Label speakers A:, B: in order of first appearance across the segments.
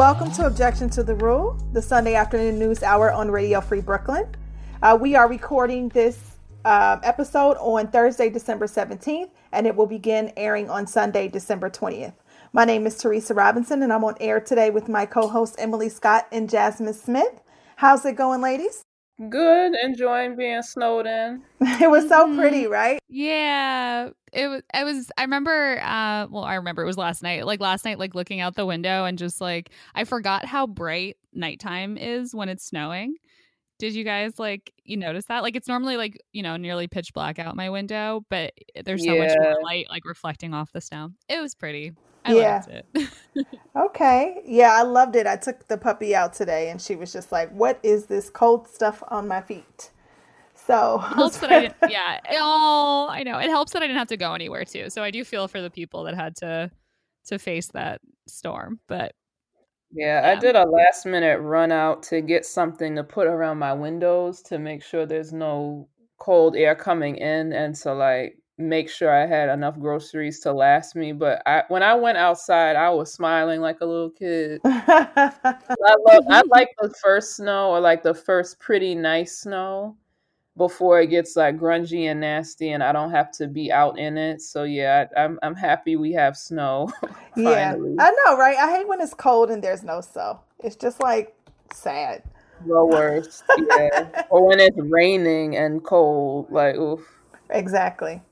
A: Welcome to Objection to the Rule, the Sunday afternoon news hour on Radio Free Brooklyn. Uh, we are recording this uh, episode on Thursday, December 17th, and it will begin airing on Sunday, December 20th. My name is Teresa Robinson, and I'm on air today with my co hosts Emily Scott and Jasmine Smith. How's it going, ladies?
B: Good, enjoying being snowed in.
A: it was so pretty, right?
C: Yeah, it was. It was. I remember. Uh, well, I remember it was last night. Like last night, like looking out the window and just like I forgot how bright nighttime is when it's snowing. Did you guys like you notice that? Like it's normally like you know nearly pitch black out my window, but there's so yeah. much more light like reflecting off the snow. It was pretty. I yeah.
A: okay. Yeah, I loved it. I took the puppy out today and she was just like, What is this cold stuff on my feet? So
C: helps that I didn't, yeah. Oh, I know. It helps that I didn't have to go anywhere too. So I do feel for the people that had to to face that storm. But
B: yeah, yeah, I did a last minute run out to get something to put around my windows to make sure there's no cold air coming in and to like make sure I had enough groceries to last me. But I, when I went outside, I was smiling like a little kid. I love, I like the first snow or like the first pretty nice snow before it gets like grungy and nasty, and I don't have to be out in it. So yeah, I'm I'm happy we have snow.
A: yeah, I know, right? I hate when it's cold and there's no snow. It's just like sad.
B: The worst, yeah. or when it's raining and cold, like oof.
A: Exactly.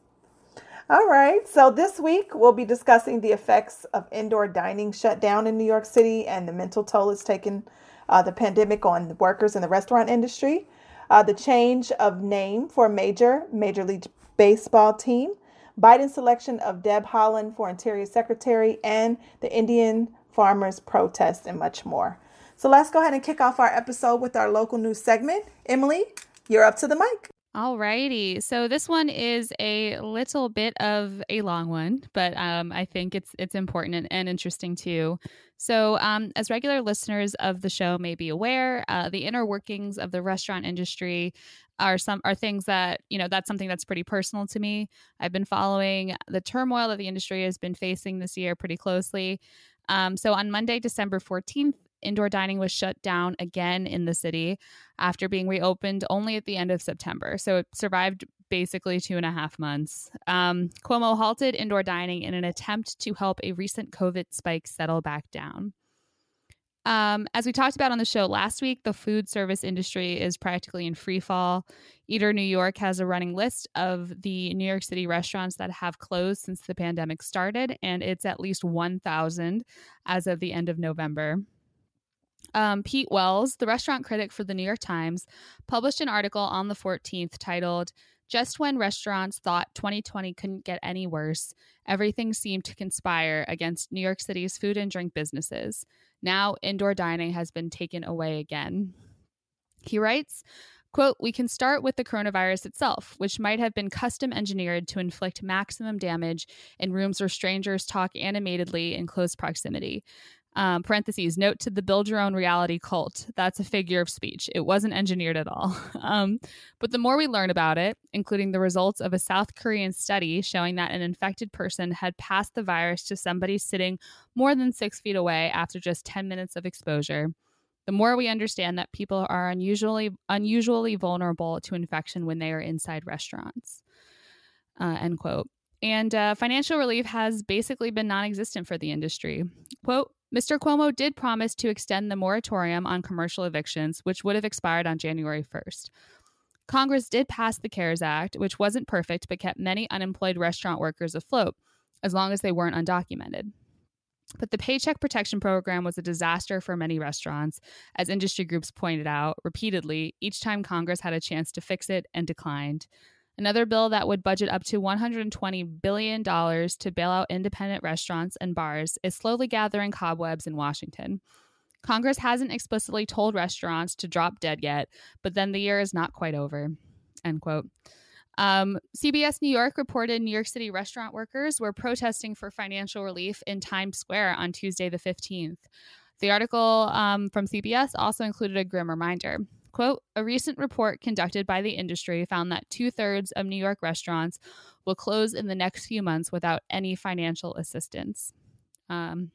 A: All right. So this week we'll be discussing the effects of indoor dining shutdown in New York City and the mental toll it's taken uh, the pandemic on workers in the restaurant industry, uh, the change of name for a major Major League Baseball team, Biden's selection of Deb Haaland for Interior Secretary, and the Indian farmers' protest, and much more. So let's go ahead and kick off our episode with our local news segment. Emily, you're up to the mic.
C: Alrighty. So this one is a little bit of a long one, but um, I think it's it's important and, and interesting too. So, um, as regular listeners of the show may be aware, uh, the inner workings of the restaurant industry are some are things that you know that's something that's pretty personal to me. I've been following the turmoil that the industry has been facing this year pretty closely. Um, so on Monday, December 14th, indoor dining was shut down again in the city after being reopened only at the end of September. So it survived basically two and a half months. Um, Cuomo halted indoor dining in an attempt to help a recent COVID spike settle back down. Um, as we talked about on the show last week, the food service industry is practically in free fall. Eater New York has a running list of the New York City restaurants that have closed since the pandemic started, and it's at least 1,000 as of the end of November. Um, Pete Wells, the restaurant critic for the New York Times, published an article on the 14th titled, Just When Restaurants Thought 2020 Couldn't Get Any Worse, Everything Seemed to Conspire Against New York City's Food and Drink Businesses. Now, indoor dining has been taken away again. He writes, Quote, we can start with the coronavirus itself, which might have been custom engineered to inflict maximum damage in rooms where strangers talk animatedly in close proximity. Um, parentheses, note to the build your own reality cult. That's a figure of speech. It wasn't engineered at all. Um, but the more we learn about it, including the results of a South Korean study showing that an infected person had passed the virus to somebody sitting more than six feet away after just 10 minutes of exposure, the more we understand that people are unusually unusually vulnerable to infection when they are inside restaurants. Uh, end quote. And uh, financial relief has basically been non existent for the industry. Quote, Mr. Cuomo did promise to extend the moratorium on commercial evictions, which would have expired on January 1st. Congress did pass the CARES Act, which wasn't perfect but kept many unemployed restaurant workers afloat, as long as they weren't undocumented. But the Paycheck Protection Program was a disaster for many restaurants, as industry groups pointed out repeatedly each time Congress had a chance to fix it and declined. Another bill that would budget up to $120 billion to bail out independent restaurants and bars is slowly gathering cobwebs in Washington. Congress hasn't explicitly told restaurants to drop dead yet, but then the year is not quite over. End quote. Um, CBS New York reported New York City restaurant workers were protesting for financial relief in Times Square on Tuesday, the 15th. The article um, from CBS also included a grim reminder. Quote, a recent report conducted by the industry found that two thirds of New York restaurants will close in the next few months without any financial assistance. Um,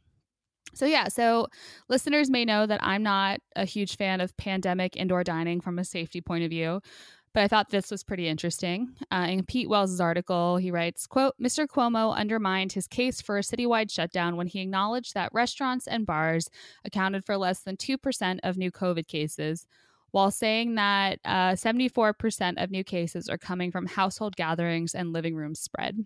C: So, yeah, so listeners may know that I'm not a huge fan of pandemic indoor dining from a safety point of view, but I thought this was pretty interesting. Uh, in Pete Wells' article, he writes, quote, Mr. Cuomo undermined his case for a citywide shutdown when he acknowledged that restaurants and bars accounted for less than 2% of new COVID cases, while saying that uh, 74% of new cases are coming from household gatherings and living room spread.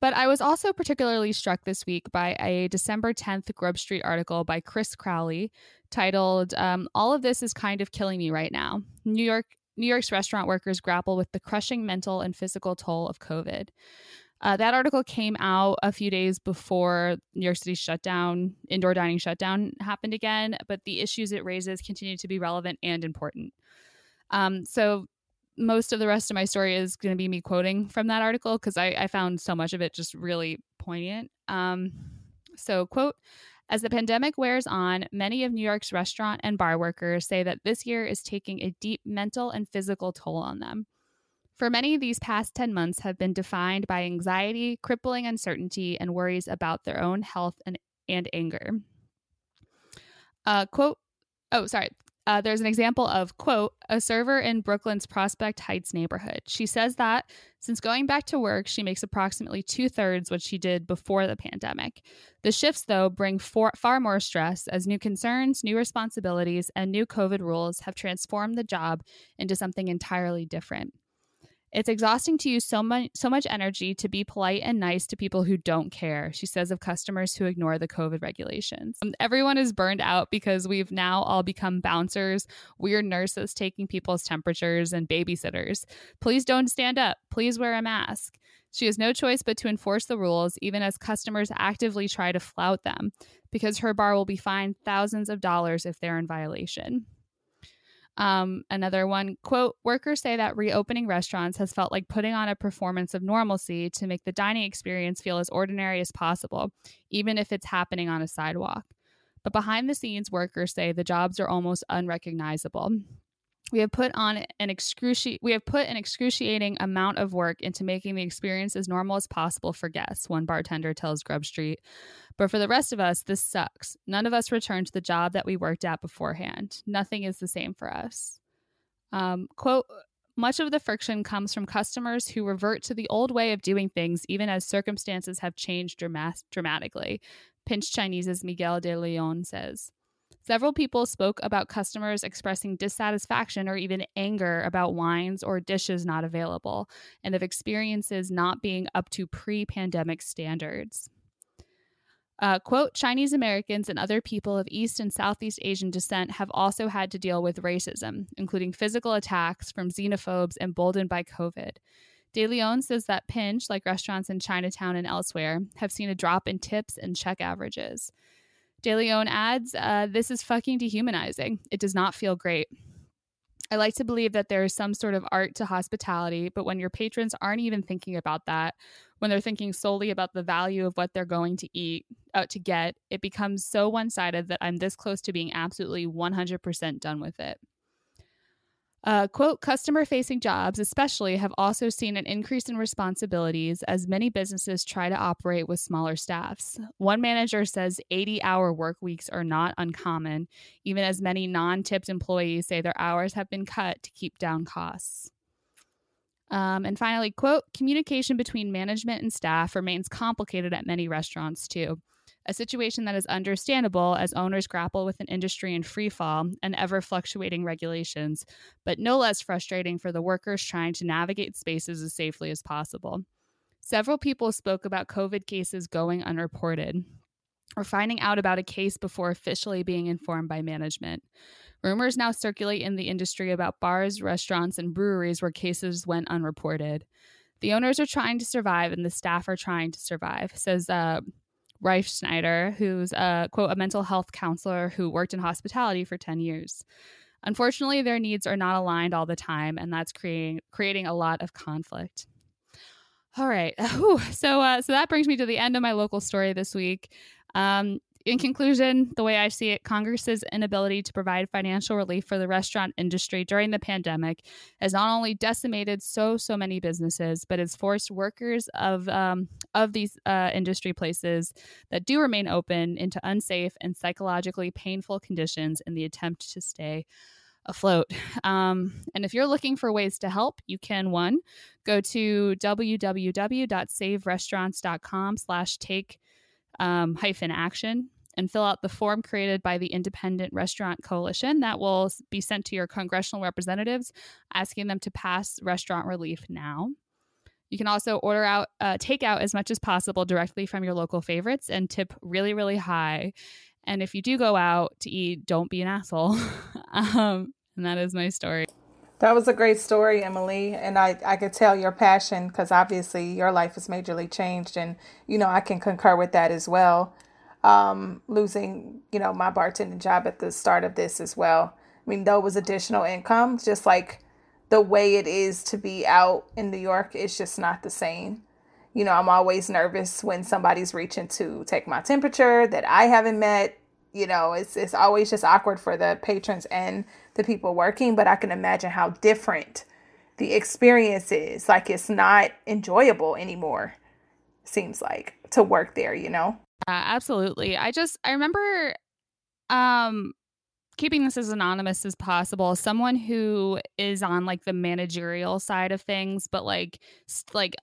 C: But I was also particularly struck this week by a December 10th Grub Street article by Chris Crowley titled um, "All of this is kind of killing me right now." New York New York's restaurant workers grapple with the crushing mental and physical toll of COVID. Uh, that article came out a few days before New York City's shutdown, indoor dining shutdown happened again, but the issues it raises continue to be relevant and important. Um, so most of the rest of my story is going to be me quoting from that article because I, I, found so much of it just really poignant. Um, so, quote, as the pandemic wears on, many of New York's restaurant and bar workers say that this year is taking a deep mental and physical toll on them. For many, these past 10 months have been defined by anxiety, crippling uncertainty, and worries about their own health and, and anger. Uh, quote, oh, sorry. Uh, there's an example of, quote, a server in Brooklyn's Prospect Heights neighborhood. She says that since going back to work, she makes approximately two thirds what she did before the pandemic. The shifts, though, bring for, far more stress as new concerns, new responsibilities, and new COVID rules have transformed the job into something entirely different. It's exhausting to use so much so much energy to be polite and nice to people who don't care, she says of customers who ignore the COVID regulations. Um, everyone is burned out because we've now all become bouncers, weird nurses taking people's temperatures and babysitters. Please don't stand up. Please wear a mask. She has no choice but to enforce the rules, even as customers actively try to flout them, because her bar will be fined thousands of dollars if they're in violation. Um, another one quote Workers say that reopening restaurants has felt like putting on a performance of normalcy to make the dining experience feel as ordinary as possible, even if it's happening on a sidewalk. But behind the scenes, workers say the jobs are almost unrecognizable. We have put on an excruci- we have put an excruciating amount of work into making the experience as normal as possible for guests, one bartender tells Grub Street. But for the rest of us, this sucks. None of us return to the job that we worked at beforehand. Nothing is the same for us. Um, quote, much of the friction comes from customers who revert to the old way of doing things even as circumstances have changed dramatically. Pinch Chinese's Miguel de Leon says. Several people spoke about customers expressing dissatisfaction or even anger about wines or dishes not available, and of experiences not being up to pre pandemic standards. Uh, quote Chinese Americans and other people of East and Southeast Asian descent have also had to deal with racism, including physical attacks from xenophobes emboldened by COVID. De Leon says that Pinch, like restaurants in Chinatown and elsewhere, have seen a drop in tips and check averages. De Leon adds, uh, This is fucking dehumanizing. It does not feel great. I like to believe that there is some sort of art to hospitality, but when your patrons aren't even thinking about that, when they're thinking solely about the value of what they're going to eat, out uh, to get, it becomes so one sided that I'm this close to being absolutely 100% done with it. Uh, quote, customer facing jobs, especially, have also seen an increase in responsibilities as many businesses try to operate with smaller staffs. One manager says 80 hour work weeks are not uncommon, even as many non tipped employees say their hours have been cut to keep down costs. Um, and finally, quote, communication between management and staff remains complicated at many restaurants, too a situation that is understandable as owners grapple with an industry in free fall and ever fluctuating regulations, but no less frustrating for the workers trying to navigate spaces as safely as possible. Several people spoke about COVID cases going unreported or finding out about a case before officially being informed by management. Rumors now circulate in the industry about bars, restaurants, and breweries where cases went unreported. The owners are trying to survive and the staff are trying to survive, says uh, Reif Schneider, who's a quote a mental health counselor who worked in hospitality for 10 years. Unfortunately, their needs are not aligned all the time, and that's creating creating a lot of conflict. All right, so uh, so that brings me to the end of my local story this week. Um, in conclusion, the way I see it, Congress's inability to provide financial relief for the restaurant industry during the pandemic has not only decimated so so many businesses, but has forced workers of um, of these uh, industry places that do remain open into unsafe and psychologically painful conditions in the attempt to stay afloat. Um, and if you're looking for ways to help, you can one go to www.saverestaurants.com slash take um, hyphen action and fill out the form created by the Independent Restaurant Coalition that will be sent to your congressional representatives asking them to pass restaurant relief now. You can also order out, uh, take out as much as possible directly from your local favorites and tip really, really high. And if you do go out to eat, don't be an asshole. um, and that is my story.
A: That was a great story, Emily. And I, I could tell your passion because obviously your life has majorly changed. And, you know, I can concur with that as well. Um, losing, you know, my bartending job at the start of this as well. I mean, though it was additional income, just like the way it is to be out in New York is just not the same. You know, I'm always nervous when somebody's reaching to take my temperature that I haven't met. You know, it's it's always just awkward for the patrons and the people working, but I can imagine how different the experience is. Like it's not enjoyable anymore. Seems like to work there, you know.
C: Uh, absolutely. I just I remember um keeping this as anonymous as possible. Someone who is on like the managerial side of things but like like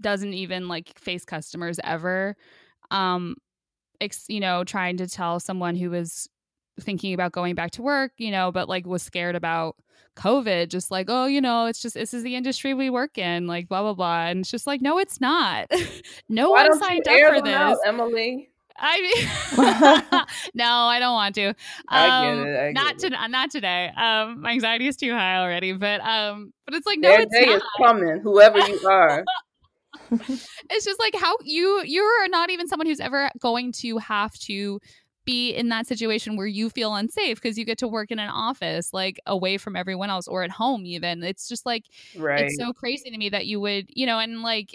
C: doesn't even like face customers ever um ex, you know trying to tell someone who was thinking about going back to work you know but like was scared about covid just like oh you know it's just this is the industry we work in like blah blah blah and it's just like no it's not. No Why one signed up for this out,
B: emily
C: I mean, no, I don't want to. Um, I get it. I not to, not today. Um, my anxiety is too high already. But um, but it's like no,
B: Their
C: it's
B: day
C: not.
B: is coming. Whoever you are.
C: it's just like how you you're not even someone who's ever going to have to be in that situation where you feel unsafe because you get to work in an office like away from everyone else or at home even it's just like right. it's so crazy to me that you would you know and like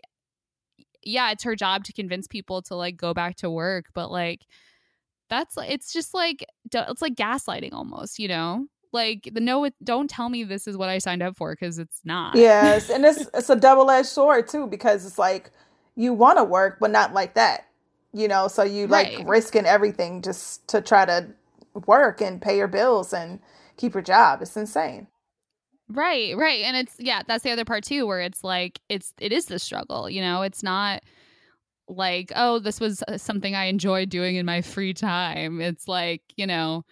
C: yeah, it's her job to convince people to like go back to work, but like that's it's just like it's like gaslighting almost, you know? Like the no don't tell me this is what I signed up for because it's not.
A: Yes, and it's it's a double-edged sword too because it's like you want to work but not like that. You know, so you like right. risking everything just to try to work and pay your bills and keep your job. It's insane.
C: Right, right. And it's yeah, that's the other part too where it's like it's it is the struggle, you know. It's not like, oh, this was uh, something I enjoyed doing in my free time. It's like, you know,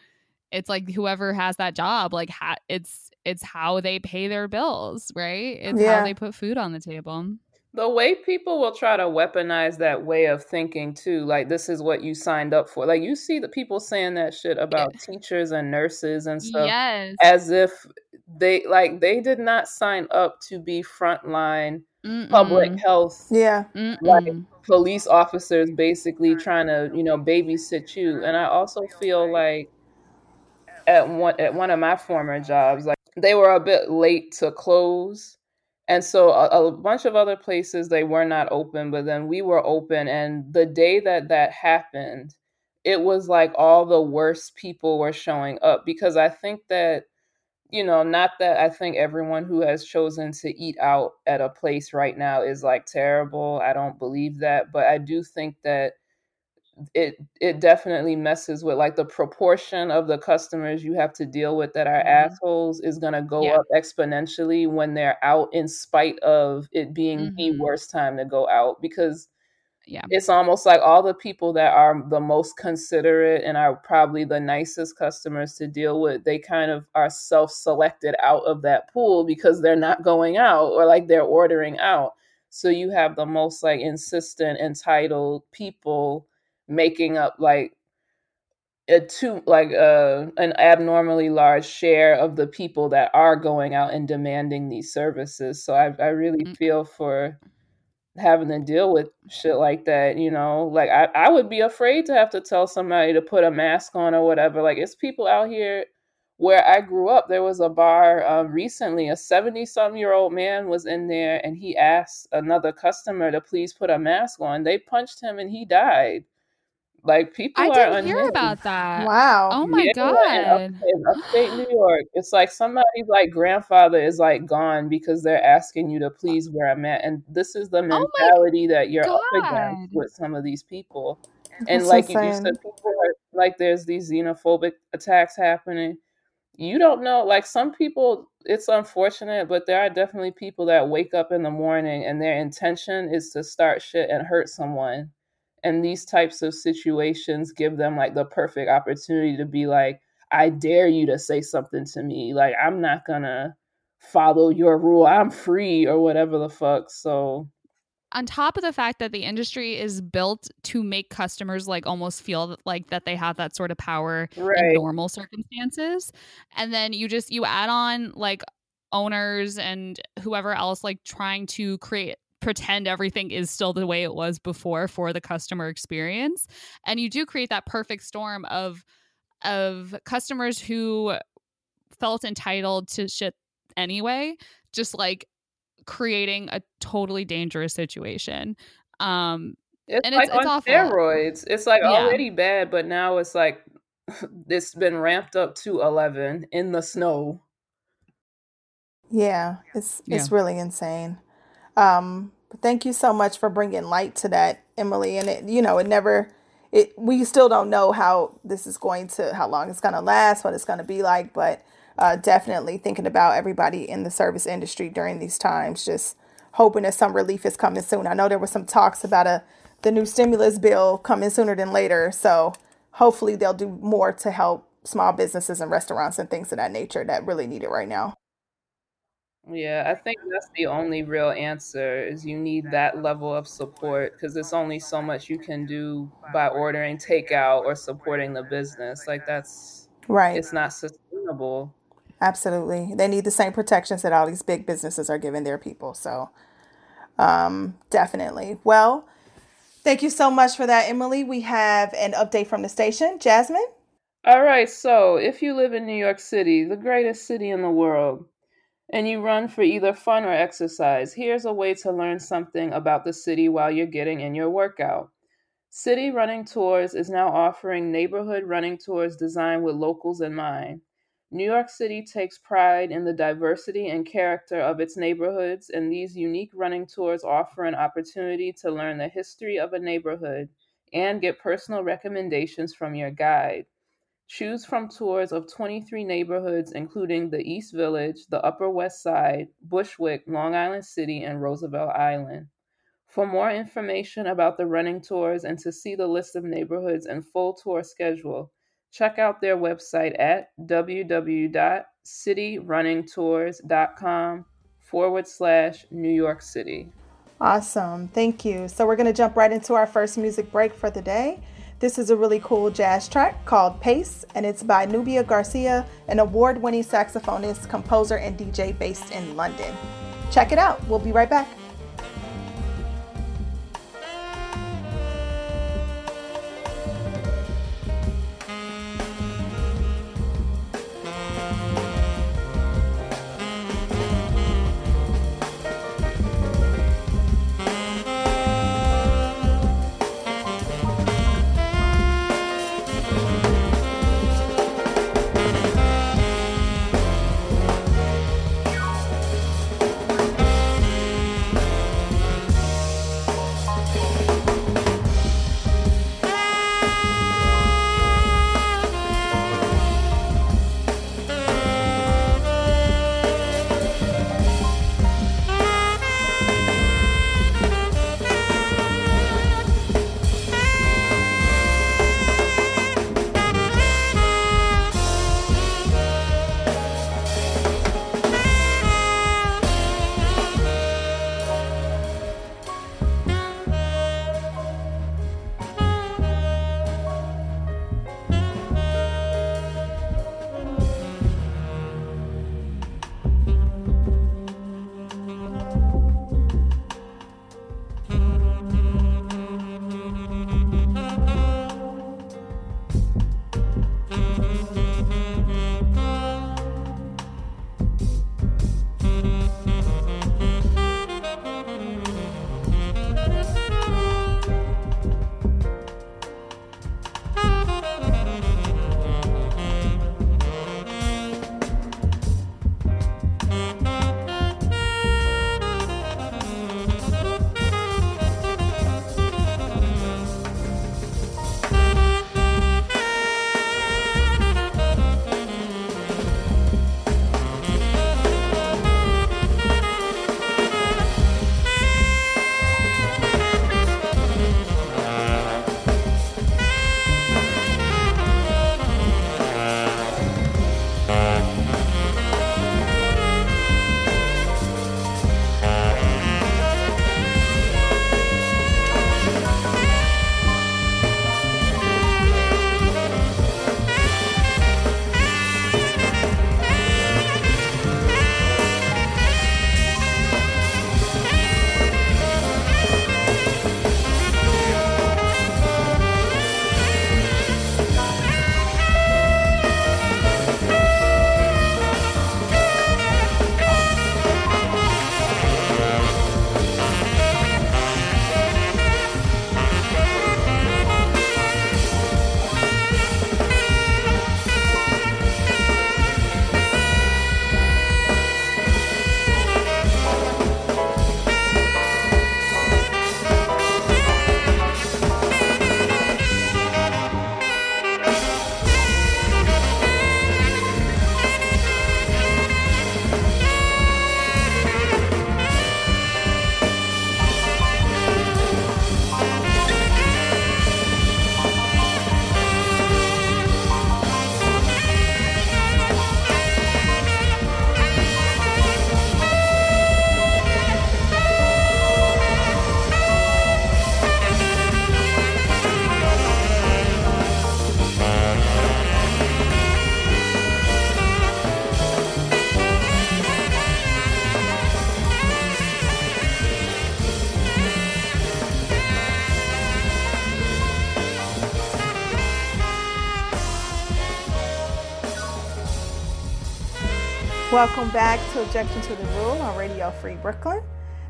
C: it's like whoever has that job like ha- it's it's how they pay their bills, right? It's yeah. how they put food on the table.
B: The way people will try to weaponize that way of thinking too, like this is what you signed up for. Like you see the people saying that shit about yeah. teachers and nurses and stuff
C: yes.
B: as if they like they did not sign up to be frontline Mm-mm. public health
A: yeah
B: like police officers basically trying to you know babysit you and i also feel like at one at one of my former jobs like they were a bit late to close and so a, a bunch of other places they were not open but then we were open and the day that that happened it was like all the worst people were showing up because i think that you know, not that I think everyone who has chosen to eat out at a place right now is like terrible. I don't believe that, but I do think that it it definitely messes with like the proportion of the customers you have to deal with that are mm-hmm. assholes is going to go yeah. up exponentially when they're out in spite of it being mm-hmm. the worst time to go out because
C: yeah
B: it's almost like all the people that are the most considerate and are probably the nicest customers to deal with they kind of are self-selected out of that pool because they're not going out or like they're ordering out so you have the most like insistent entitled people making up like a two like uh, an abnormally large share of the people that are going out and demanding these services so i, I really mm. feel for having to deal with shit like that, you know. Like I, I would be afraid to have to tell somebody to put a mask on or whatever. Like it's people out here where I grew up. There was a bar um, recently. A seventy-some year old man was in there, and he asked another customer to please put a mask on. They punched him, and he died. Like people
C: I
B: are
C: didn't hear
B: unhinged.
C: about that.
A: Wow.
C: Oh my
B: Yeah,
C: god.
B: up, in upstate New York, it's like somebody's like grandfather is like gone because they're asking you to please where I'm at, and this is the
C: Oh
B: mentality that you're up against with some of these people. And
A: That's
B: like you, you said, people are like there's these xenophobic attacks happening. You don't know, like some people, it's unfortunate, but there are definitely people that wake up in the morning and their intention is to start shit and hurt someone. And these types of situations give them like the perfect opportunity to be like, I dare you to say something to me. Like, I'm not gonna follow your rule. I'm free or whatever the fuck. So,
C: on top of the fact that the industry is built to make customers like almost feel like that they have that sort of power in normal circumstances and then you just you add on like owners and whoever else like trying to create pretend everything is still the way it was before for the customer experience and you do create that perfect storm of of customers who felt entitled to shit anyway just like creating a totally dangerous situation um
B: It's
C: and
B: like
C: it's it's
B: on
C: awful
B: steroids. It's like
C: yeah
B: already bad, but now it's like it's been ramped up to 11 in the snow.
A: Yeah, it's
C: yeah
A: it's really insane. Um, thank you so much for bringing light to that, Emily. And it, you know, it never, it we still don't know how this is going to, how long it's going to last, what it's going to be like. But uh, definitely thinking about everybody in the service industry during these times, just hoping that some relief is coming soon. I know there were some talks about a the new stimulus bill coming sooner than later, so hopefully they'll do more to help small businesses and restaurants and things of that nature that really need it right now.
B: Yeah, I think that's the only real answer is you need that level of support because there's only so much you can do by ordering takeout or supporting the business. Like that's
A: Right.
B: it's not sustainable.
A: Absolutely. They need the same protections that all these big businesses are giving their people. So, um, definitely. Well, thank you so much for that, Emily. We have an update from the station. Jasmine?
B: All right, so if you live in New York City, the greatest city in the world, and you run for either fun or exercise, here's a way to learn something about the city while you're getting in your workout. City Running Tours is now offering neighborhood running tours designed with locals in mind. New York City takes pride in the diversity and character of its neighborhoods, and these unique running tours offer an opportunity to learn the history of a neighborhood and get personal recommendations from your guide. Choose from tours of 23 neighborhoods, including the East Village, the Upper West Side, Bushwick, Long Island City, and Roosevelt Island. For more information about the running tours and to see the list of neighborhoods and full tour schedule, check out their website at www.cityrunningtours.com forward slash New York City.
A: Awesome. Thank you. So, we're going to jump right into our first music break for the day. This is a really cool jazz track called Pace, and it's by Nubia Garcia, an award winning saxophonist, composer, and DJ based in London. Check it out. We'll be right back. Welcome back to Objection to the Rule on Radio Free Brooklyn.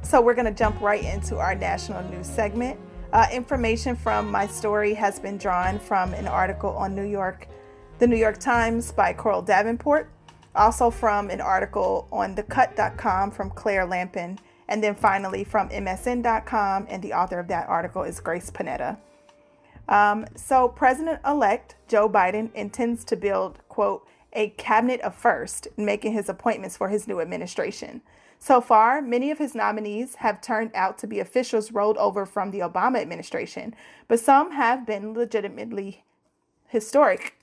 A: So, we're going to jump right into our national news segment. Uh, information from my story has been drawn from an article on New York, the New York Times by Coral Davenport, also from an article on thecut.com from Claire Lampen, and then finally from MSN.com. And the author of that article is Grace Panetta. Um, so, President elect Joe Biden intends to build, quote, a cabinet of first in making his appointments for his new administration. So far, many of his nominees have turned out to be officials rolled over from the Obama administration, but some have been legitimately historic.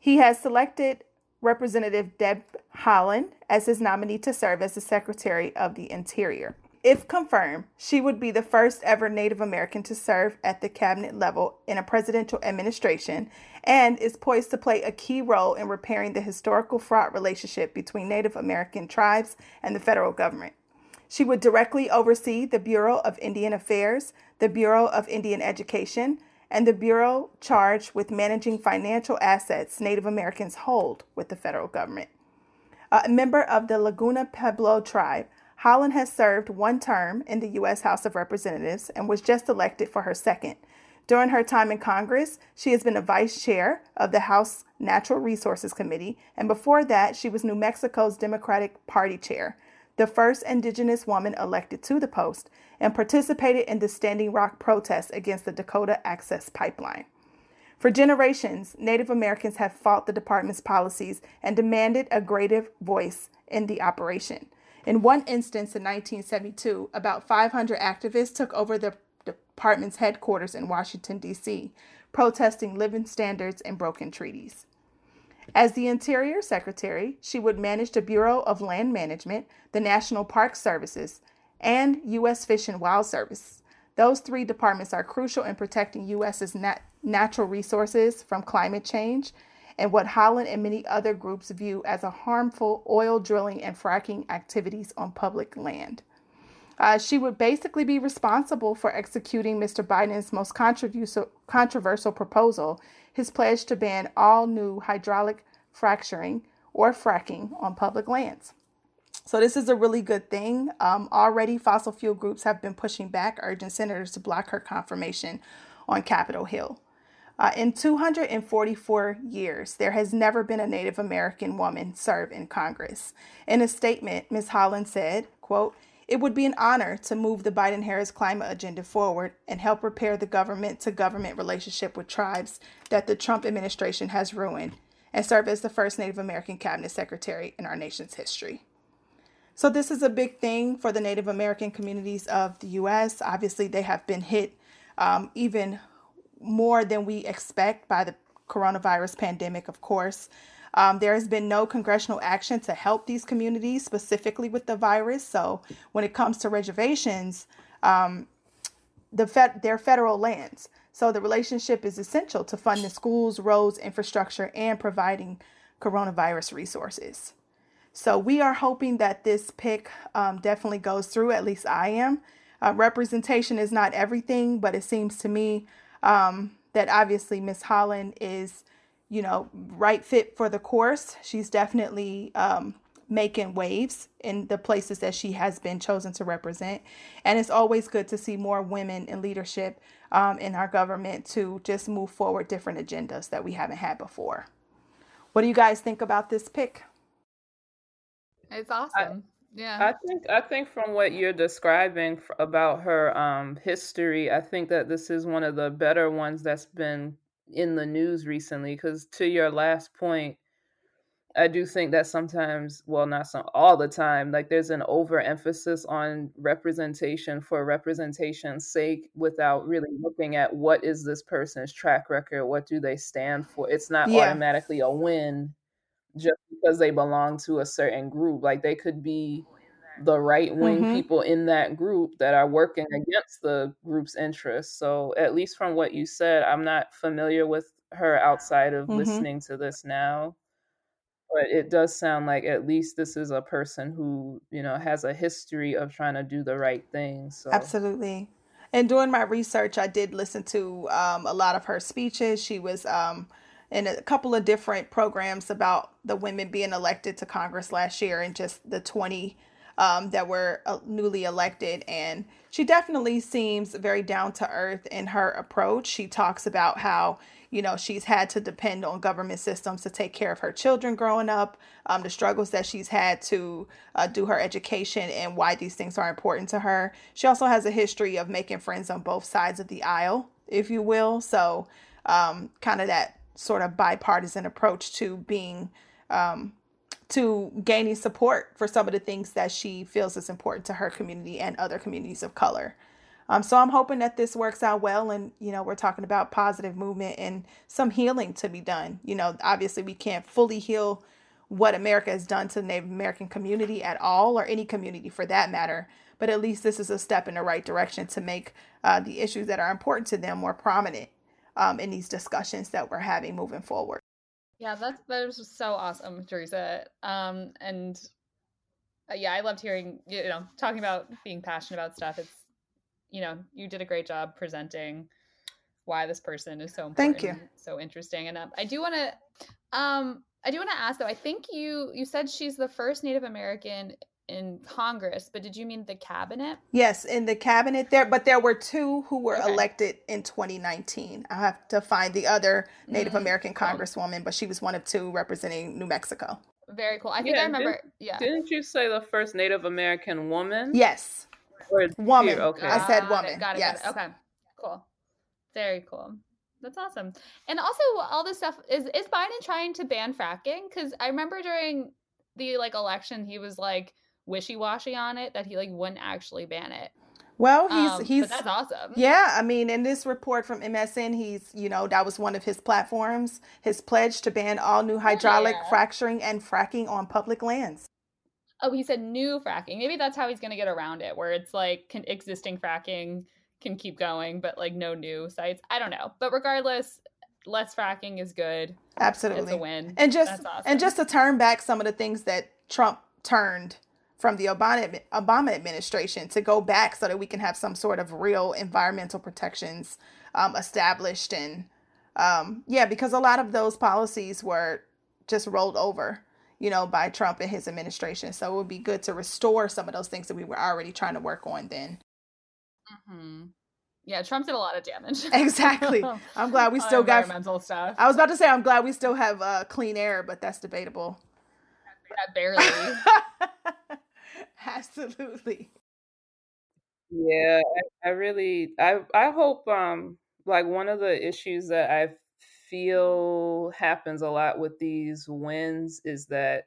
A: He has selected Representative Deb Haaland as his nominee to serve as the Secretary of the Interior. If confirmed, she would be the first ever Native American to serve at the cabinet level in a presidential administration and is poised to play a key role in repairing the historical fraught relationship between Native American tribes and the federal government. She would directly oversee the Bureau of Indian Affairs, the Bureau of Indian Education, and the bureau charged with managing financial assets Native Americans hold with the federal government. A member of the Laguna Pueblo tribe, Haaland has served one term in the U.S. House of Representatives and was just elected for her second. During her time in Congress, she has been a vice chair of the House Natural Resources Committee, and before that, she was New Mexico's Democratic Party chair, the first indigenous woman elected to the post, and participated in the Standing Rock protests against the Dakota Access Pipeline. For generations, Native Americans have fought the department's policies and demanded a greater voice in the operation. In one instance in 1972, about 500 activists took over the department's headquarters in Washington, D.C., protesting living standards and broken treaties. As the Interior Secretary, she would manage the Bureau of Land Management, the National Park Services, and U.S. Fish and Wild Service. Those three departments are crucial in protecting U.S.'s nat- natural resources from climate change and what Haaland and many other groups view as a harmful oil drilling and fracking activities on public land. Uh, she would basically be responsible for executing Mr. Biden's most controversial, proposal, his pledge to ban all new hydraulic fracturing or fracking on public lands. So, this is a really good thing. Um, already, fossil fuel groups have been pushing back, urging senators to block her confirmation on Capitol Hill. Uh, in 244 years, there has never been a Native American woman serve in Congress. In a statement, Ms. Haaland said, quote, it would be an honor to move the Biden Harris climate agenda forward and help repair the government to government relationship with tribes that the Trump administration has ruined and serve as the first Native American cabinet secretary in our nation's history. So, this is a big thing for the Native American communities of the U.S. Obviously, they have been hit um, even more than we expect by the coronavirus pandemic, of course. Um, there has been no congressional action to help these communities, specifically with the virus. So, when it comes to reservations, um, the fed, they're federal lands. So, the relationship is essential to fund the schools, roads, infrastructure, and providing coronavirus resources. So, we are hoping that this pick um, definitely goes through. At least I am. Uh, representation is not everything, but it seems to me um, that obviously Miss Haaland is, you know, right fit for the course. She's definitely um, making waves in the places that she has been chosen to represent. And it's always good to see more women in leadership um, in our government to just move forward different agendas that we haven't had before. What do you guys think about this pick?
C: It's awesome. Yeah.
B: I think I think from what you're describing about her um, history, I think that this is one of the better ones that's been in the news recently. Because to your last point, I do think that sometimes, well, not some, all the time, like there's an overemphasis on representation for representation's sake without really looking at what is this person's track record, what do they stand for. It's not yeah. automatically a win just because they belong to a certain group. Like they could be the right wing mm-hmm. people in that group that are working against the group's interests. So, at least from what you said, I'm not familiar with her outside of mm-hmm. listening to this now. But it does sound like at least this is a person who, you know, has a history of trying to do the right thing. So
A: Absolutely. And doing my research, I did listen to um, a lot of her speeches. She was um, in a couple of different programs about the women being elected to Congress last year and just the 20 um, that were uh, newly elected. And she definitely seems very down to earth in her approach. She talks about how, you know, she's had to depend on government systems to take care of her children growing up, um, the struggles that she's had to uh, do her education, and why these things are important to her. She also has a history of making friends on both sides of the aisle, if you will. So, um, kind of that sort of bipartisan approach to being um, to gaining support for some of the things that she feels is important to her community and other communities of color. Um, so I'm hoping that this works out well, and you know we're talking about positive movement and some healing to be done. You know, obviously we can't fully heal what America has done to the Native American community at all, or any community for that matter. But at least this is a step in the right direction to make uh, the issues that are important to them more prominent um, in these discussions that we're having moving forward.
C: Yeah, that's that was so awesome, Teresa. Um, and uh, yeah, I loved hearing you know talking about being passionate about stuff. It's you know you did a great job presenting why this person is so important,
A: Thank you.
C: so interesting. And uh, I do want to um I do want to ask though. I think you you said she's the first Native American in Congress, but did you mean the cabinet?
A: Yes, in the cabinet there, but there were two who were
C: Okay.
A: elected in 2019. I have to find the other Native
C: Mhm.
A: American congresswoman, but she was one of two representing New Mexico.
C: Very cool. I think
B: Yeah,
C: I
B: didn't-
C: remember. Yeah.
B: Didn't you say the first Native American woman?
A: Yes,
B: Or
A: woman.
B: two? Okay.
A: I said
C: Got
A: woman,
C: It, got it.
A: yes.
C: Got it. Okay. Cool. Very cool. That's awesome. And also, all this stuff is is Biden trying to ban fracking? Because I remember during the like election, he was like wishy washy on it that he like wouldn't actually ban it.
A: Well, he's
C: Um,
A: he's
C: that's awesome.
A: yeah. I mean, in this report from MSN, he's you know that was one of his platforms. His pledge to ban all new hydraulic
C: yeah.
A: fracturing and fracking on public lands.
C: Oh, he said new fracking. Maybe that's how he's gonna get around it, where it's like can, existing fracking can keep going, but like no new sites. I don't know. But regardless, less fracking is good.
A: Absolutely, It's
C: a win.
A: and just
C: awesome.
A: and just to turn back some of the things that Trump turned from the Obama Obama administration to go back so that we can have some sort of real environmental protections um, established and um, yeah because a lot of those policies were just rolled over you know by Trump and his administration so it would be good to restore some of those things that we were already trying to work on then
C: hmm Yeah, Trump did a lot of damage.
A: exactly I'm glad we still got
C: environmental stuff.
A: I was about to say I'm glad we still have uh, clean air but that's debatable
C: barely.
A: Absolutely.
B: Yeah, I, I really I I hope um like one of the issues that I feel happens a lot with these wins is that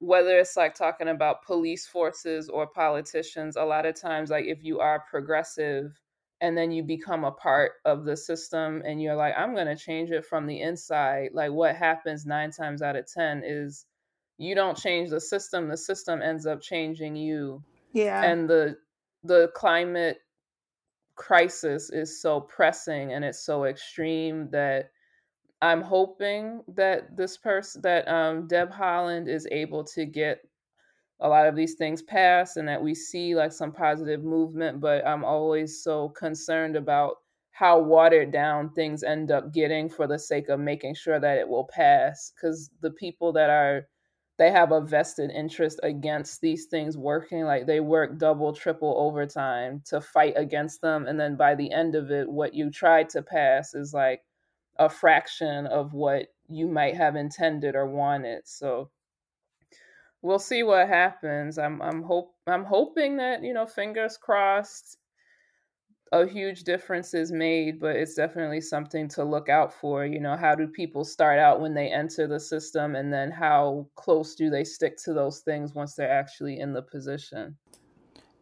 B: whether it's like talking about police forces or politicians, a lot of times like if you are progressive and then you become a part of the system and you're like I'm to change it from the inside, like what happens 9 times out of 10 is you don't change the system, the system ends up changing you
A: Yeah.
B: and the the climate crisis is so pressing and it's so extreme that I'm hoping that this person that um, Deb Haaland is able to get a lot of these things passed and that we see like some positive movement. But I'm always so concerned about how watered down things end up getting for the sake of making sure that it will pass. Because the people that are they have a vested interest against these things working like they work double triple overtime to fight against them and then by the end of it what you tried to pass is like a fraction of what you might have intended or wanted. So we'll see what happens. I'm i'm hope i'm hoping that you know fingers crossed a huge difference is made, but it's definitely something to look out for. You know, how do people start out when they enter the system, and then how close do they stick to those things once they're actually in the position?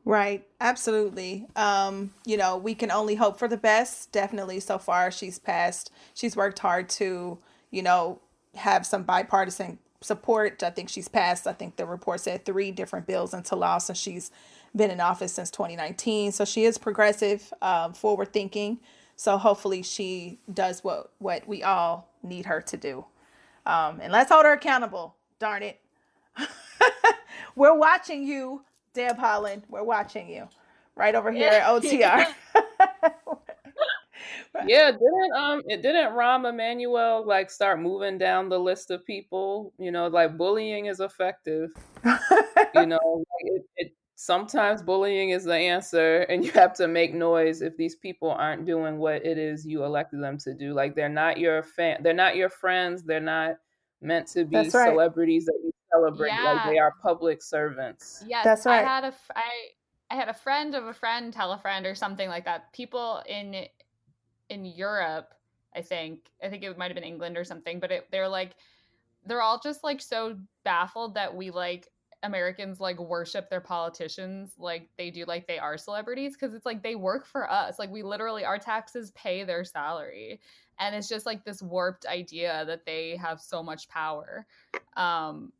A: Right, absolutely. Um, you know, we can only hope for the best. Definitely, so far, she's passed. She's worked hard to, you know, have some bipartisan support. I think she's passed. I think the report said three different bills into law since she's been in office since 2019. So she is progressive, um, forward thinking. So hopefully, she does what what we all need her to do. Um, and let's hold her accountable. Darn it, we're watching you. Deb Haaland, we're watching you right over here at OTR.
B: yeah, didn't um it didn't Rahm Emanuel like start moving down the list of people? You know, like bullying is effective. you know, like it, it, sometimes bullying is the answer, and you have to make noise if these people aren't doing what it is you elected them to do. Like they're not your fan, they're not your friends, they're not meant to be right. celebrities that you celebrate. Yeah. Like they are public servants.
C: Yes, that's right. I had a I I had a friend of a friend tell a friend or something like that. People in in Europe, I think. I think it might have been England or something, but it, they're like they're all just like so baffled that we like Americans like worship their politicians like they do like they are celebrities because it's like they work for us. Like we literally our taxes pay their salary. And it's just like this warped idea that they have so much power. Um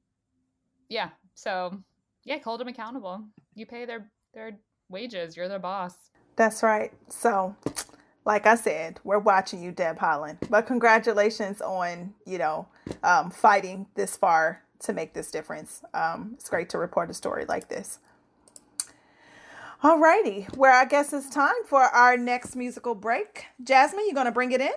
C: yeah, so yeah, hold them accountable. You pay their their wages. You're their boss.
A: That's right. So like I said, we're watching you, Deb Haaland. But congratulations on, you know, um, fighting this far to make this difference. Um, it's great to report a story like this. Alrighty, where I guess it's time for our next musical break. Jasmine, you gonna bring it in?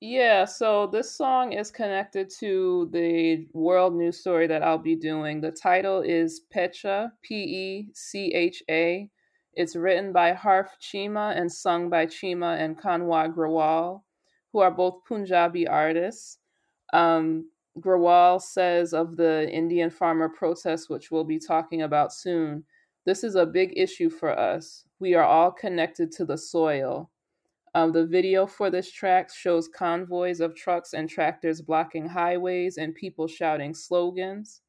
B: Yeah, so this song is connected to the world news story that I'll be doing. The title is Pecha, P E C H A it's written by Harf Cheema and sung by Cheema and Kanwar Grewal, who are both Punjabi artists. Um, Grewal says of the Indian farmer protests, which we'll be talking about soon, this is a big issue for us. We are all connected to the soil. Um, the video for this track shows convoys of trucks and tractors blocking highways and people shouting slogans.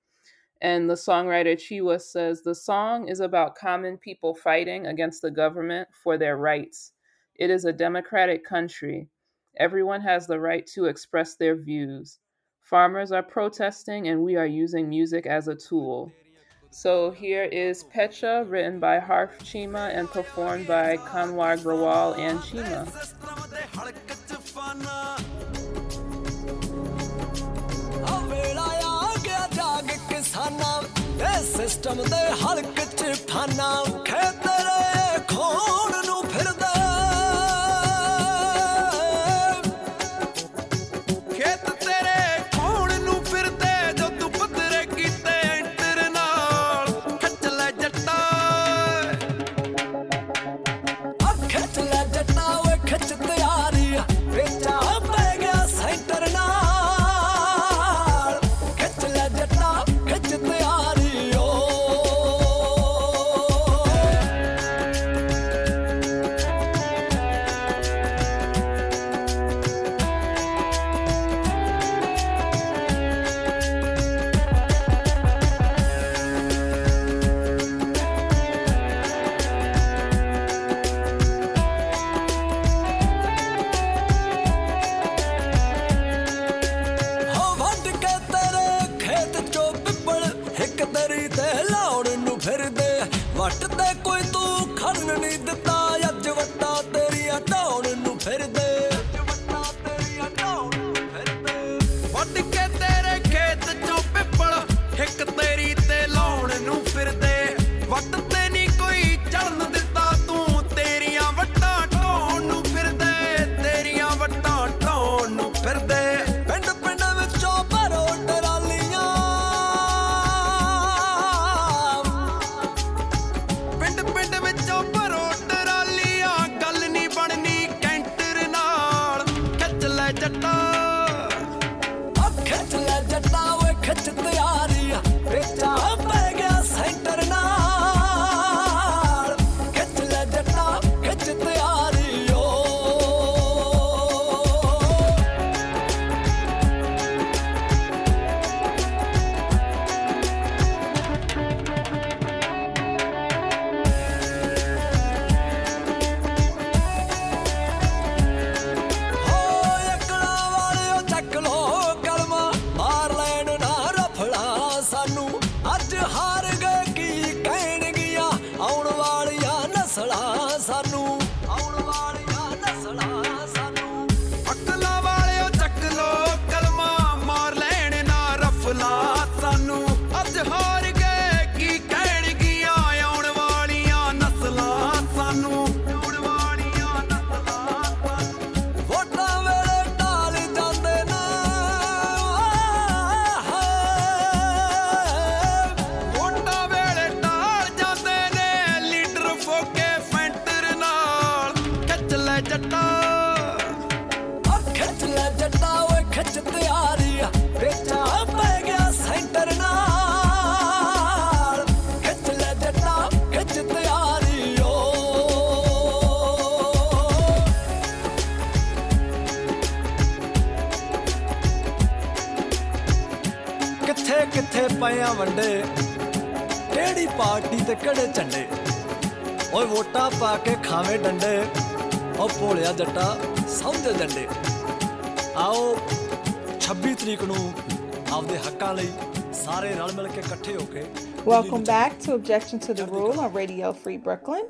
B: And the songwriter Chiwa says the song is about common people fighting against the government for their rights. It is a democratic country. Everyone has the right to express their views. Farmers are protesting, and we are using music as a tool. So here is Pecha, written by Harf Cheema and performed by Kanwar Grewal and
D: Cheema. ਜੱਟਾ ਸੌਂਦੇ ਡੰਡੇ ਆਓ 26 ਤਰੀਕ ਨੂੰ ਆਪਦੇ ਹੱਕਾਂ ਲਈ ਸਾਰੇ ਰਲ ਮਿਲ ਕੇ ਇਕੱਠੇ ਹੋ ਕੇ
A: Welcome back to Objection to the Rule on Radio Free Brooklyn.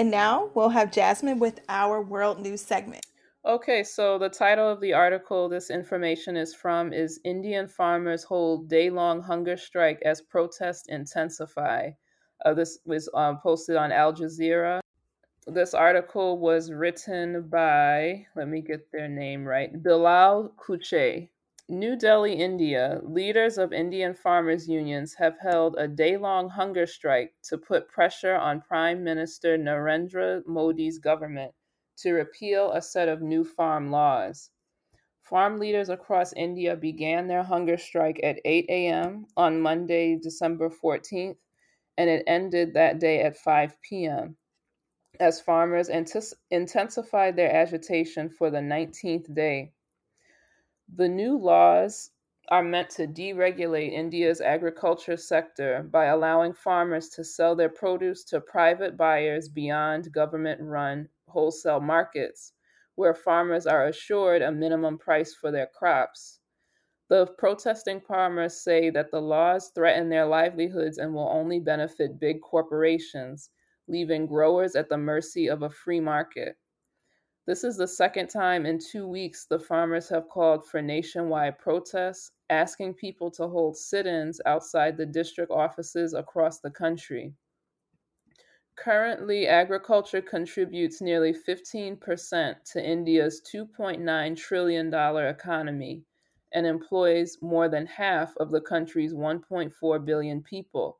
A: And now we'll have Jasmine with our World News segment.
B: Okay, so the title of the article this information is from is Indian farmers hold day-long hunger strike as protests intensify. Uh, this was um, posted on Al Jazeera. This article was written by, let me get their name right, Bilal Kuchay. New Delhi, India, leaders of Indian farmers' unions have held a day long hunger strike to put pressure on Prime Minister Narendra Modi's government to repeal a set of new farm laws. Farm leaders across India began their hunger strike at 8 a.m. on Monday, December 14th, and it ended that day at 5 p.m. as farmers intes- intensified their agitation for the 19th day. The new laws are meant to deregulate India's agriculture sector by allowing farmers to sell their produce to private buyers beyond government run wholesale markets, where farmers are assured a minimum price for their crops. The protesting farmers say that the laws threaten their livelihoods and will only benefit big corporations, leaving growers at the mercy of a free market. This is the second time in two weeks the farmers have called for nationwide protests, asking people to hold sit ins outside the district offices across the country. Currently, agriculture contributes nearly 15% to India's $2.9 trillion economy and employs more than half of the country's 1.4 billion people.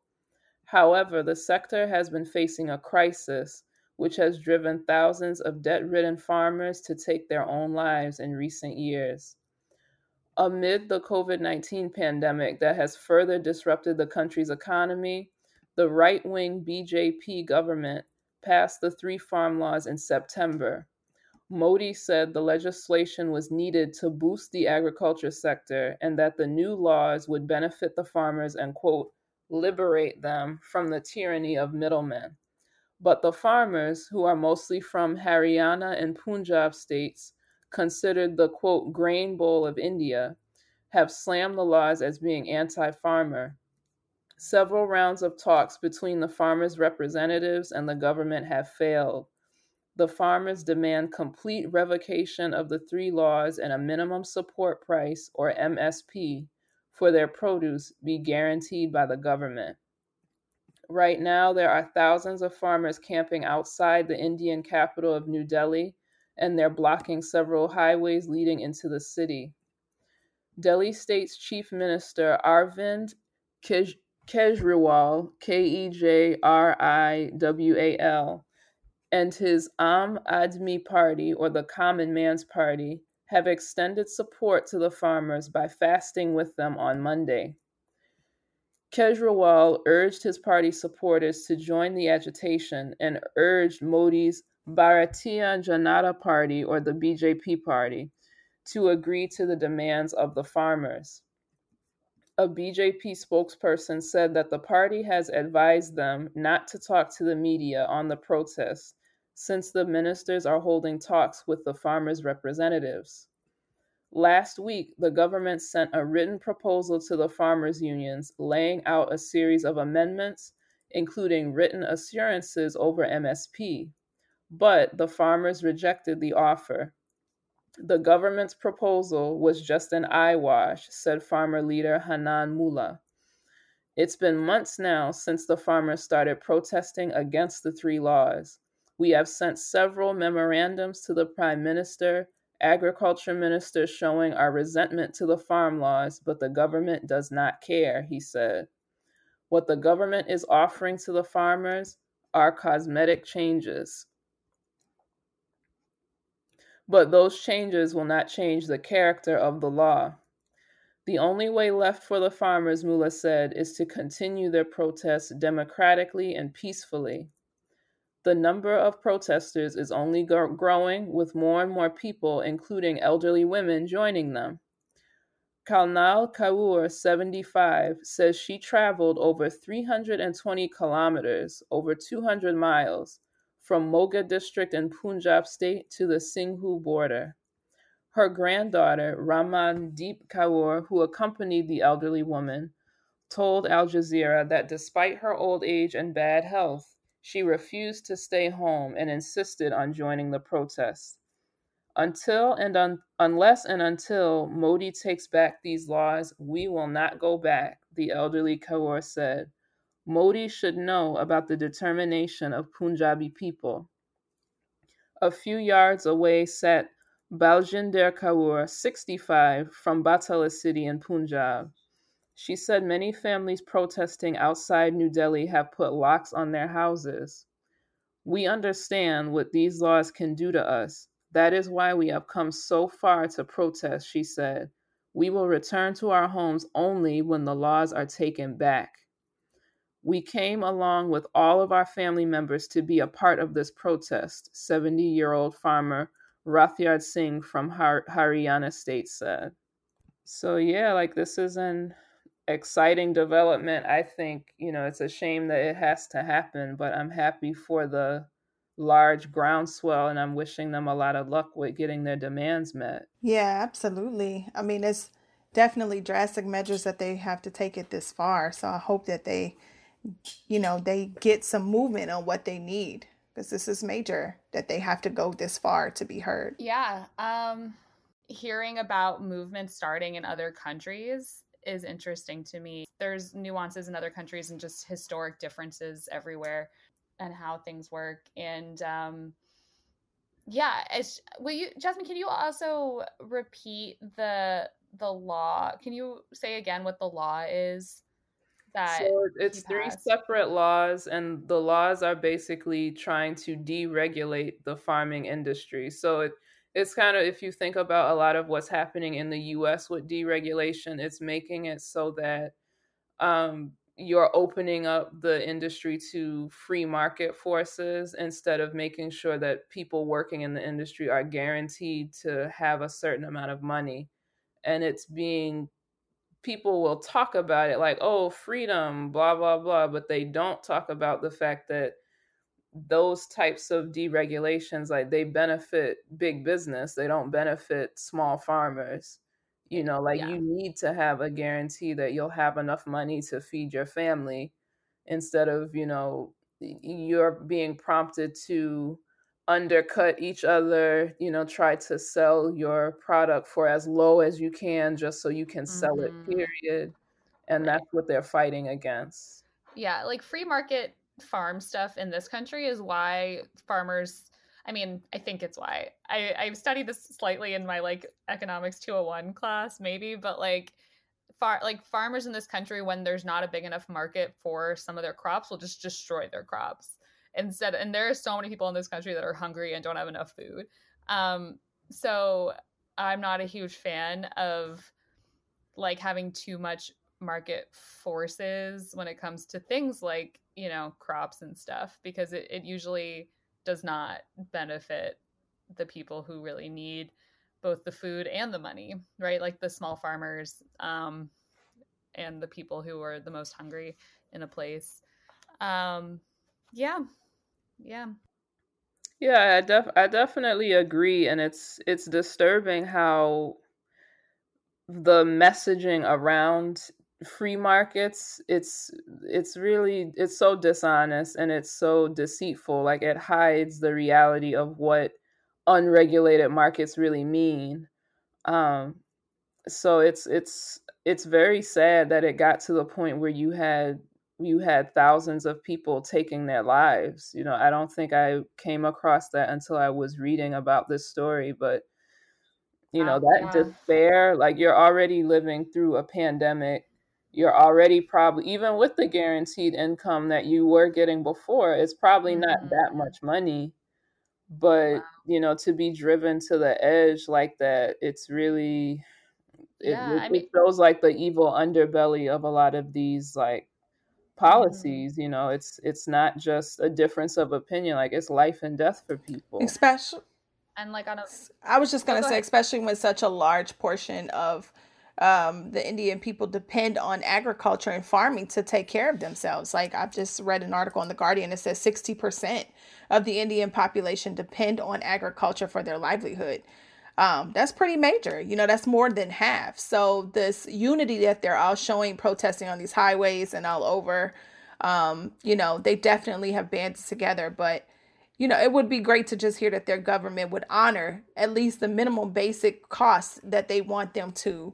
B: However, the sector has been facing a crisis which has driven thousands of debt ridden farmers to take their own lives in recent years. Amid the COVID 19 pandemic that has further disrupted the country's economy, the right wing BJP government passed the three farm laws in September. Modi said the legislation was needed to boost the agriculture sector and that the new laws would benefit the farmers and, quote, liberate them from the tyranny of middlemen. But the farmers, who are mostly from Haryana and Punjab states, considered the quote grain bowl of India, have slammed the laws as being anti farmer. Several rounds of talks between the farmers' representatives and the government have failed. The farmers demand complete revocation of the three laws and a minimum support price, or MSP, for their produce be guaranteed by the government. Right now, there are thousands of farmers camping outside the Indian capital of New Delhi, and they're blocking several highways leading into the city. Delhi State's Chief Minister Arvind Kej- Kejriwal, K E J R I W A L, and his Aam Aadmi Party, or the Common Man's Party, have extended support to the farmers by fasting with them on Monday. Kejriwal urged his party supporters to join the agitation and urged Modi's Bharatiya Janata Party, or the BJP party, to agree to the demands of the farmers. A BJP spokesperson said that the party has advised them not to talk to the media on the protests since the ministers are holding talks with the farmers' representatives. Last week, the government sent a written proposal to the farmers' unions laying out a series of amendments, including written assurances over MSP. But the farmers rejected the offer. The government's proposal was just an eyewash, said farmer leader Hannan Mollah. It's been months now since the farmers started protesting against the three laws. We have sent several memorandums to the Prime Minister, Agriculture Minister showing our resentment to the farm laws, but the government does not care, he said. What the government is offering to the farmers are cosmetic changes. But those changes will not change the character of the law. The only way left for the farmers, Mollah said, is to continue their protests democratically and peacefully. The number of protesters is only gr- growing, with more and more people, including elderly women, joining them. Kalnal Kaur, 75, says she traveled over 320 kilometers, over 200 miles, from Moga district in Punjab state to the Singhu border. Her granddaughter, Ramandeep Kaur, who accompanied the elderly woman, told Al Jazeera that despite her old age and bad health, she refused to stay home and insisted on joining the protests. Until and un- unless and until Modi takes back these laws, we will not go back, the elderly Kaur said. Modi should know about the determination of Punjabi people. A few yards away sat Baljinder Kaur, 65, from Batala city in Punjab. She said many families protesting outside New Delhi have put locks on their houses. We understand what these laws can do to us, that is why we have come so far to protest, she said. We will return to our homes only when the laws are taken back. We came along with all of our family members to be a part of this protest, 70 year old farmer Rathyard Singh from Har- Haryana state said. So, yeah, like this is an exciting development. I think, you know, it's a shame that it has to happen, but I'm happy for the large groundswell and I'm wishing them a lot of luck with getting their demands met.
A: Yeah, absolutely. I mean, it's definitely drastic measures that they have to take it this far. So I hope that they, you know, they get some movement on what they need because this is major that they have to go this far to be heard.
C: Yeah. Um, hearing about movement starting in other countries is interesting to me. There's nuances in other countries and just historic differences everywhere and how things work. And um, yeah, it's, will you, Jasmine? Can you also repeat the the law? Can you say again what the law is?
B: That so it's three separate laws, and the laws are basically trying to deregulate the farming industry. So it, it's kind of if you think about a lot of what's happening in the U.S. with deregulation, it's making it so that um, you're opening up the industry to free market forces instead of making sure that people working in the industry are guaranteed to have a certain amount of money. And it's being, people will talk about it like, oh, freedom, blah, blah, blah, but they don't talk about the fact that those types of deregulations, like they benefit big business, they don't benefit small farmers you know like yeah. you need to have a guarantee that you'll have enough money to feed your family instead of you know you're being prompted to undercut each other you know try to sell your product for as low as you can just so you can sell mm-hmm. it period and right. that's what they're fighting against
C: yeah like free market farm stuff in this country is why farmers I mean, I think it's why. I I've studied this slightly in my like economics 201 class, maybe, but like far like farmers in this country when there's not a big enough market for some of their crops will just destroy their crops instead and there are so many people in this country that are hungry and don't have enough food. Um so i'm not a huge fan of like having too much market forces when it comes to things like you know crops and stuff because it, it usually does not benefit the people who really need both the food and the money, right? Like the small farmers um, and the people who are the most hungry in a place. Um, yeah, yeah,
B: yeah. I def I definitely agree, and it's it's disturbing how the messaging around free markets it's it's really it's so dishonest and it's so deceitful like it hides the reality of what unregulated markets really mean um so it's it's it's very sad that it got to the point where you had you had thousands of people taking their lives you know i don't think i came across that until i was reading about this story but you know that yeah. despair like you're already living through a pandemic you're already probably even with the guaranteed income that you were getting before it's probably mm-hmm. not that much money but wow. you know to be driven to the edge like that it's really it, yeah, it, I mean, it shows like the evil underbelly of a lot of these like mm-hmm. policies mm-hmm. you know it's it's not just a difference of opinion like it's life and death for people
A: especially
C: and like on a
A: i was just going to oh, say ahead. especially when such a large portion of um, the Indian people depend on agriculture and farming to take care of themselves. Like I've just read an article in the Guardian that says 60% of the Indian population depend on agriculture for their livelihood. Um, that's pretty major. You know, that's more than half. So this unity that they're all showing, protesting on these highways and all over, um, you know, they definitely have banded together. But you know, it would be great to just hear that their government would honor at least the minimum basic costs that they want them to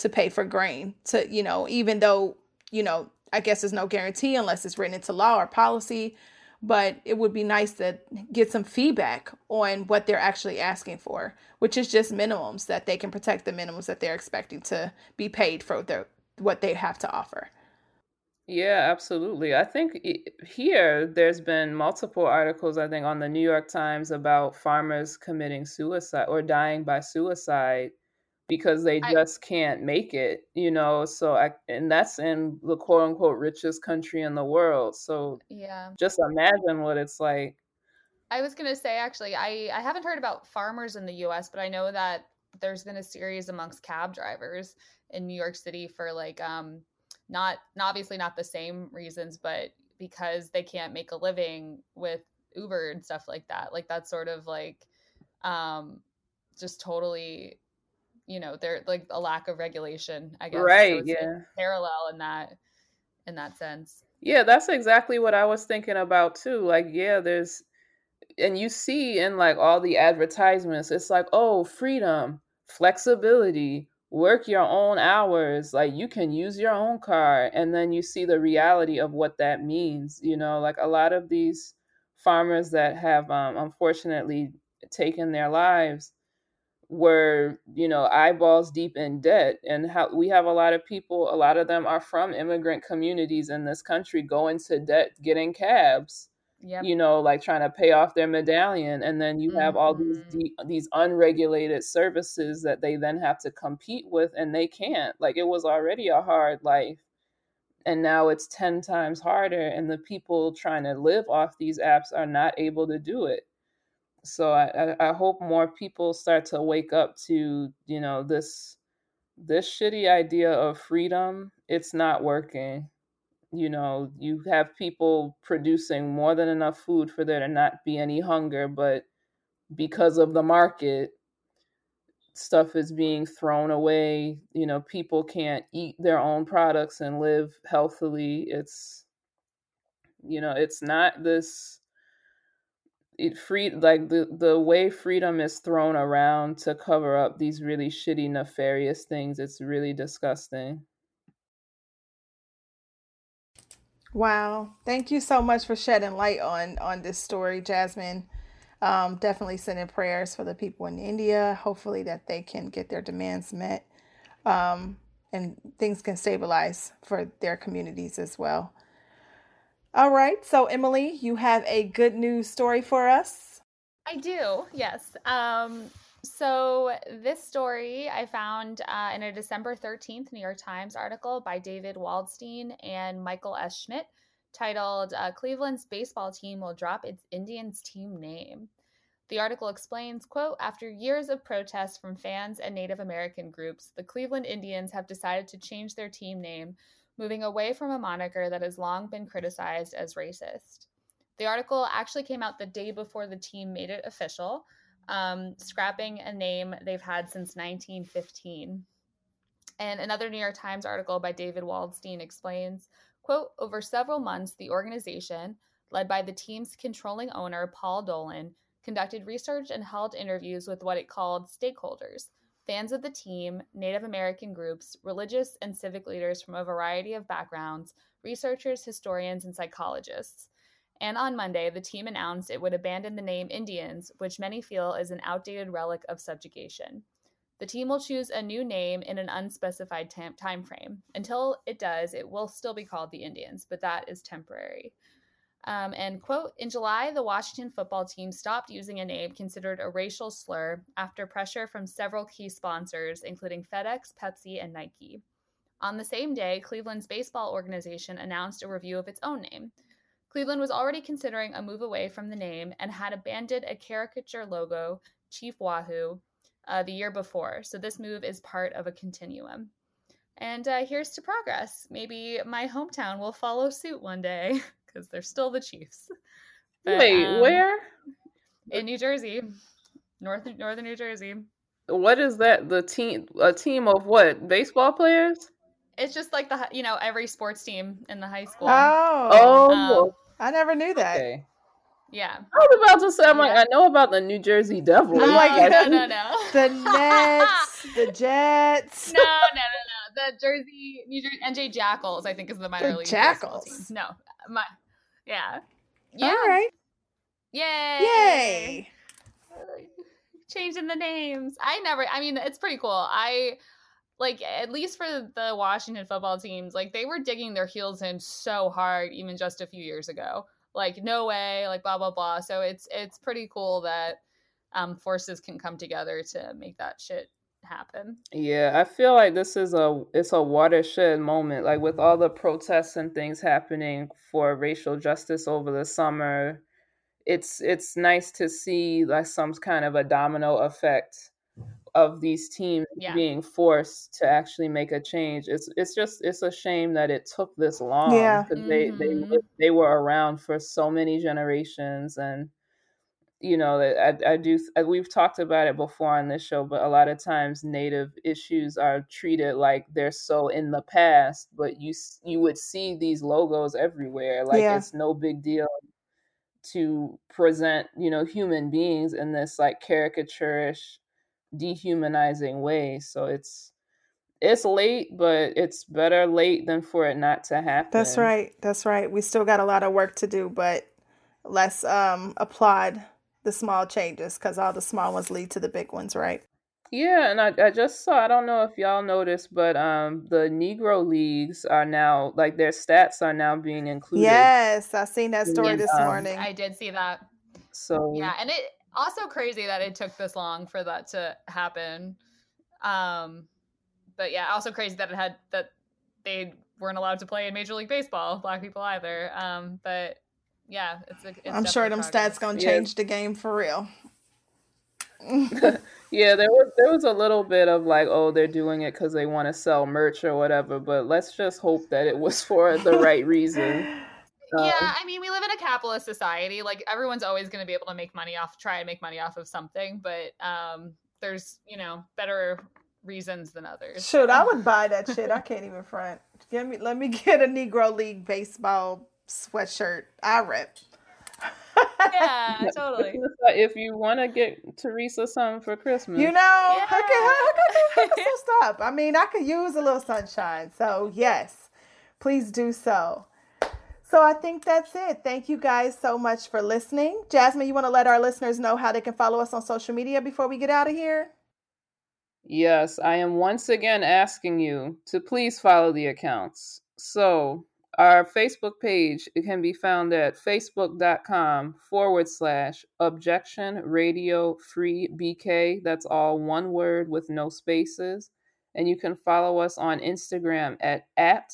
A: to pay for grain to you know even though you know i guess there's no guarantee unless it's written into law or policy but it would be nice to get some feedback on what they're actually asking for which is just minimums that they can protect the minimums that they're expecting to be paid for their what they have to offer.
B: Yeah absolutely. I think here there's been multiple articles i think on the new york times about farmers committing suicide or dying by suicide because they I, just can't make it, you know. So I and that's in the quote unquote richest country in the world. So
C: yeah,
B: just imagine what it's like.
C: I was gonna say actually, I I haven't heard about farmers in the U.S., but I know that there's been a series amongst cab drivers in New York City for like um not, not obviously not the same reasons, but because they can't make a living with Uber and stuff like that. Like that's sort of like um just totally you know there like a lack of regulation i guess
B: right so yeah.
C: parallel in that in that sense.
B: Yeah that's exactly what i was thinking about too like yeah there's and you see in like all the advertisements it's like oh freedom flexibility work your own hours like you can use your own car and then you see the reality of what that means you know like a lot of these farmers that have um, unfortunately taken their lives were you know eyeballs deep in debt and how we have a lot of people a lot of them are from immigrant communities in this country going to debt getting cabs yep. you know like trying to pay off their medallion and then you have mm-hmm. all these mm-hmm. these unregulated services that they then have to compete with and they can't like it was already a hard life and now it's 10 times harder and the people trying to live off these apps are not able to do it so I, I hope more people start to wake up to you know this this shitty idea of freedom. It's not working. You know you have people producing more than enough food for there to not be any hunger but because of the market stuff is being thrown away. You know people can't eat their own products and live healthily. It's you know it's not this it free like the the way freedom is thrown around to cover up these really shitty nefarious things it's really disgusting.
A: Wow. Thank you so much for shedding light on on this story jasmine. Um, definitely sending prayers for the people in india. Hopefully that they can get their demands met um, and things can stabilize for their communities as well all right. So, Emily, you have a good news story for us?
C: I do, yes. Um, so, this story I found uh, in a December 13th New York Times article by David Waldstein and Michael S. Schmidt titled uh, Cleveland's Baseball Team Will Drop Its Indians Team Name. The article explains, quote, after years of protests from fans and Native American groups, the Cleveland Indians have decided to change their team name moving away from a moniker that has long been criticized as racist. The article actually came out the day before the team made it official, um, scrapping a name they've had since 1915. And another New York Times article by David Waldstein explains, quote, over several months, the organization, led by the team's controlling owner, Paul Dolan, conducted research and held interviews with what it called stakeholders, fans of the team, Native American groups, religious and civic leaders from a variety of backgrounds, researchers, historians, and psychologists. And on Monday, the team announced it would abandon the name Indians, which many feel is an outdated relic of subjugation. The team will choose a new name in an unspecified tam- time frame. Until it does, it will still be called the Indians, but that is temporary. Um, and quote, in July, the Washington football team stopped using a name considered a racial slur after pressure from several key sponsors, including FedEx, Pepsi, and Nike. On the same day, Cleveland's baseball organization announced a review of its own name. Cleveland was already considering a move away from the name and had abandoned a caricature logo, Chief Wahoo, uh, the year before, so this move is part of a continuum. And uh, here's to progress. Maybe my hometown will follow suit one day because they're still the Chiefs.
B: But, Wait, um, where?
C: In New Jersey, north northern New Jersey.
B: What is that? The team? A team of what? Baseball players?
C: It's just like the you know every sports team in the high school.
A: Oh, oh, um, I never knew that. Okay.
C: Yeah.
B: I was about to say, I'm yeah. like, I know about the New Jersey Devils.
C: No, like, no, no, no.
A: the Nets, the Jets.
C: No, no, no, no. The Jersey, New Jersey, NJ Jackals, I think is the minor the league Jackals. team. No, my, yeah.
A: Yeah. All right.
C: Yay.
A: Yay.
C: Changing the names. I never, I mean, it's pretty cool. I, like at least for the Washington football teams, like they were digging their heels in so hard even just a few years ago like no way like blah blah blah so it's it's pretty cool that um forces can come together to make that shit happen
B: yeah i feel like this is a it's a watershed moment like with all the protests and things happening for racial justice over the summer it's it's nice to see like some kind of a domino effect of these teams yeah. being forced to actually make a change. It's it's just it's a shame that it took this long.
A: Yeah,
B: because mm-hmm. they they mm-hmm. they were around for so many generations, and you know I I do we've talked about it before on this show, but a lot of times Native issues are treated like they're so in the past, but you you would see these logos everywhere, like yeah. it's no big deal to present you know human beings in this like caricaturish dehumanizing way. So it's it's late, but it's better late than for it not to happen.
A: That's right. That's right. We still got a lot of work to do, but let's um applaud the small changes because all the small ones lead to the big ones, right?
B: Yeah, and I, I just saw I don't know if y'all noticed, but um the Negro leagues are now like their stats are now being included.
A: Yes, I seen that story this um, morning.
C: I did see that.
B: So
C: yeah, and it also crazy that it took this long for that to happen. Um, but yeah, also crazy that it had that they weren't allowed to play in Major League Baseball, black people either. Um, but yeah, it's. A, it's
A: I'm sure them progress. stats gonna change the game for real.
B: yeah, there was there was a little bit of like, oh, they're doing it because they want to sell merch or whatever. But let's just hope that it was for the right reason.
C: Um, yeah, I mean, we live in a capitalist society. Like everyone's always going to be able to make money off, try and make money off of something, but um, there's you know better reasons than others.
A: Shoot, I would buy that shit. I can't even front. Give me, let me get a Negro League baseball sweatshirt. I rip.
C: yeah, totally.
B: If you want to get Teresa something for Christmas,
A: you know, yeah. I can, I can, I can stop. I mean, I could use a little sunshine. So yes, please do so. So I think that's it. Thank you guys so much for listening. Jasmine, you want to let our listeners know how they can follow us on social media before we get out of here?
B: Yes, I am once again asking you to please follow the accounts. So, our Facebook page it can be found at facebook.com forward slash objection radio free BK. That's all one word with no spaces. And you can follow us on Instagram at, at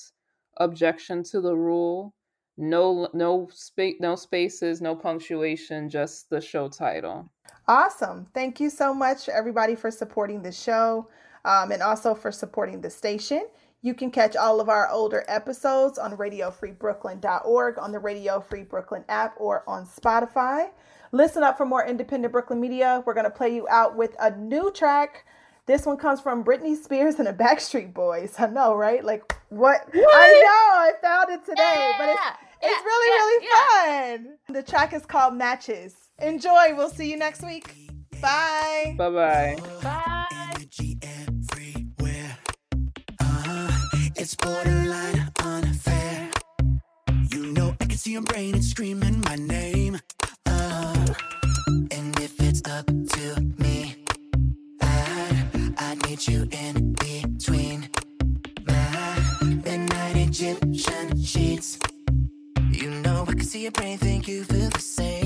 B: objection to the rule no no space no spaces no punctuation just the show title
A: awesome thank you so much everybody for supporting the show um, and also for supporting the station you can catch all of our older episodes on radiofreebrooklyn.org on the radio free brooklyn app or on spotify listen up for more independent brooklyn media we're going to play you out with a new track this one comes from Britney Spears and the Backstreet Boys. I know, right? Like what? what? I know. I found it today, yeah. but it's it's really, yeah, really yeah. fun. The track is called Matches. Enjoy. We'll see you next week. Bye.
B: Bye-bye.
C: Bye.
D: It's borderline unfair. You know I can see your brain, it's screaming my name. Uh, and if it's up to me, I, I need you in between my midnight Egyptian sheets. You know I can see your brain, think you feel the same.